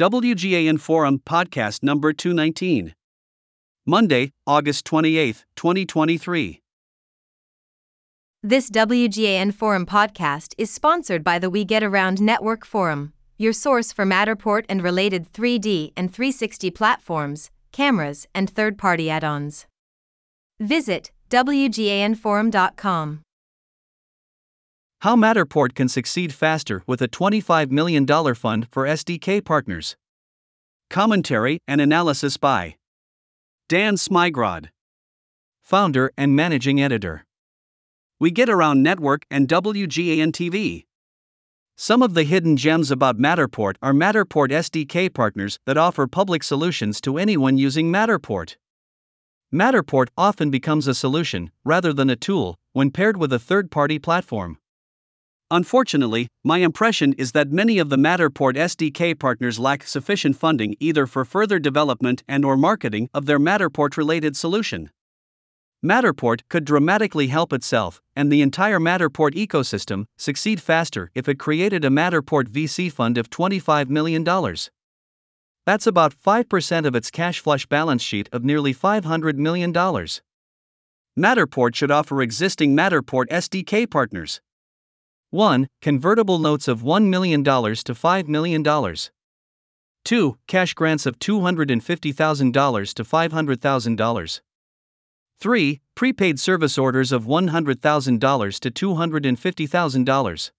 WGAN Forum Podcast Number 219. Monday, August 28, 2023. This WGAN Forum podcast is sponsored by the We Get Around Network Forum, your source for Matterport and related 3D and 360 platforms, cameras, and third party add ons. Visit WGANForum.com. How Matterport can succeed faster with a $25 million fund for SDK partners. Commentary and analysis by Dan Smigrod, founder and managing editor. We get around Network and WGAN TV. Some of the hidden gems about Matterport are Matterport SDK partners that offer public solutions to anyone using Matterport. Matterport often becomes a solution, rather than a tool, when paired with a third party platform. Unfortunately, my impression is that many of the Matterport SDK partners lack sufficient funding either for further development and or marketing of their Matterport related solution. Matterport could dramatically help itself and the entire Matterport ecosystem succeed faster if it created a Matterport VC fund of $25 million. That's about 5% of its cash flush balance sheet of nearly $500 million. Matterport should offer existing Matterport SDK partners 1. Convertible notes of $1 million to $5 million. 2. Cash grants of $250,000 to $500,000. 3. Prepaid service orders of $100,000 to $250,000.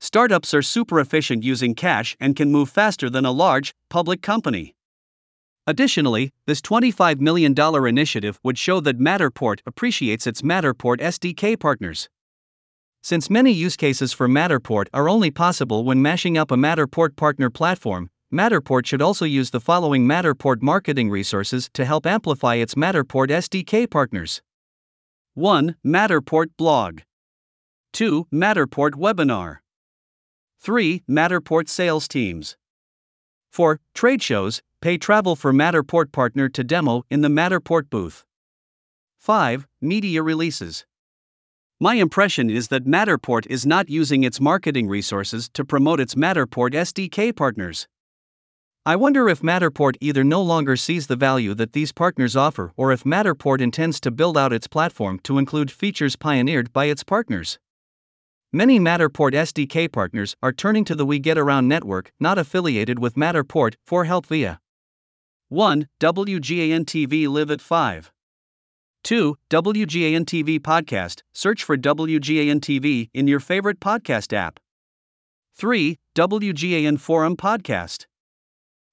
Startups are super efficient using cash and can move faster than a large, public company. Additionally, this $25 million initiative would show that Matterport appreciates its Matterport SDK partners. Since many use cases for Matterport are only possible when mashing up a Matterport partner platform, Matterport should also use the following Matterport marketing resources to help amplify its Matterport SDK partners 1. Matterport blog, 2. Matterport webinar, 3. Matterport sales teams, 4. Trade shows, pay travel for Matterport partner to demo in the Matterport booth, 5. Media releases. My impression is that Matterport is not using its marketing resources to promote its Matterport SDK partners. I wonder if Matterport either no longer sees the value that these partners offer or if Matterport intends to build out its platform to include features pioneered by its partners. Many Matterport SDK partners are turning to the We Get Around network, not affiliated with Matterport, for help via 1. WGAN TV Live at 5. 2. WGAN TV Podcast. Search for WGAN TV in your favorite podcast app. 3. WGAN Forum Podcast.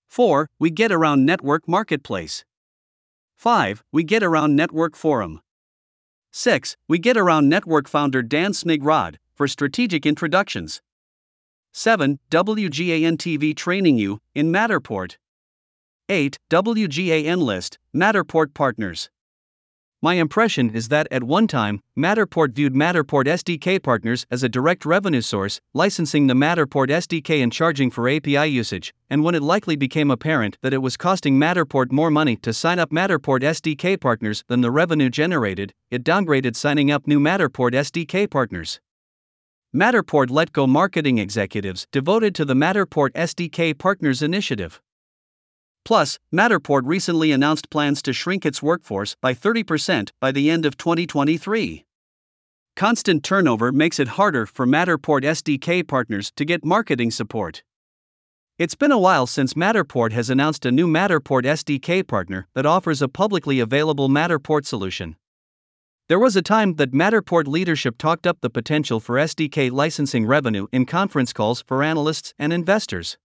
4. We Get Around Network Marketplace. 5. We Get Around Network Forum. 6. We Get Around Network founder Dan Smigrod for strategic introductions. 7. WGAN TV Training You in Matterport. 8. WGAN List Matterport Partners. My impression is that at one time, Matterport viewed Matterport SDK partners as a direct revenue source, licensing the Matterport SDK and charging for API usage, and when it likely became apparent that it was costing Matterport more money to sign up Matterport SDK partners than the revenue generated, it downgraded signing up new Matterport SDK partners. Matterport let go marketing executives devoted to the Matterport SDK Partners Initiative. Plus, Matterport recently announced plans to shrink its workforce by 30% by the end of 2023. Constant turnover makes it harder for Matterport SDK partners to get marketing support. It's been a while since Matterport has announced a new Matterport SDK partner that offers a publicly available Matterport solution. There was a time that Matterport leadership talked up the potential for SDK licensing revenue in conference calls for analysts and investors.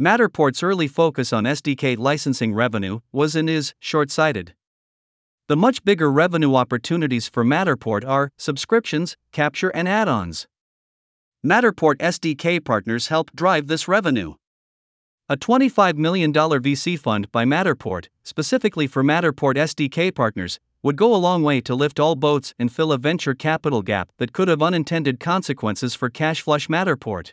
Matterport's early focus on SDK licensing revenue was and is short sighted. The much bigger revenue opportunities for Matterport are subscriptions, capture, and add ons. Matterport SDK partners help drive this revenue. A $25 million VC fund by Matterport, specifically for Matterport SDK partners, would go a long way to lift all boats and fill a venture capital gap that could have unintended consequences for cash flush Matterport.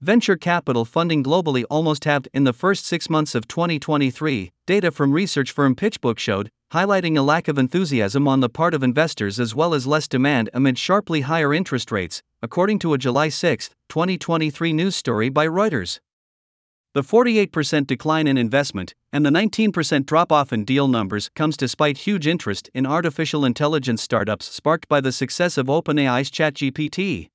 Venture capital funding globally almost halved in the first six months of 2023, data from research firm PitchBook showed, highlighting a lack of enthusiasm on the part of investors as well as less demand amid sharply higher interest rates, according to a July 6, 2023 news story by Reuters. The 48% decline in investment and the 19% drop off in deal numbers comes despite huge interest in artificial intelligence startups sparked by the success of OpenAI's ChatGPT.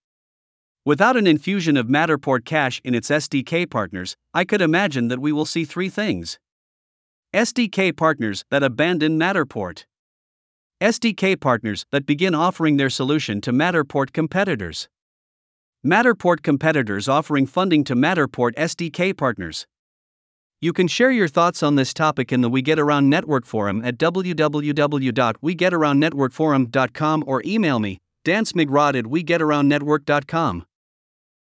Without an infusion of Matterport cash in its SDK partners, I could imagine that we will see three things SDK partners that abandon Matterport, SDK partners that begin offering their solution to Matterport competitors. Matterport competitors offering funding to Matterport SDK partners. You can share your thoughts on this topic in the We Get Around Network Forum at www.wegetaroundnetworkforum.com or email me, Dan Smigrod at wegetaroundnetwork.com.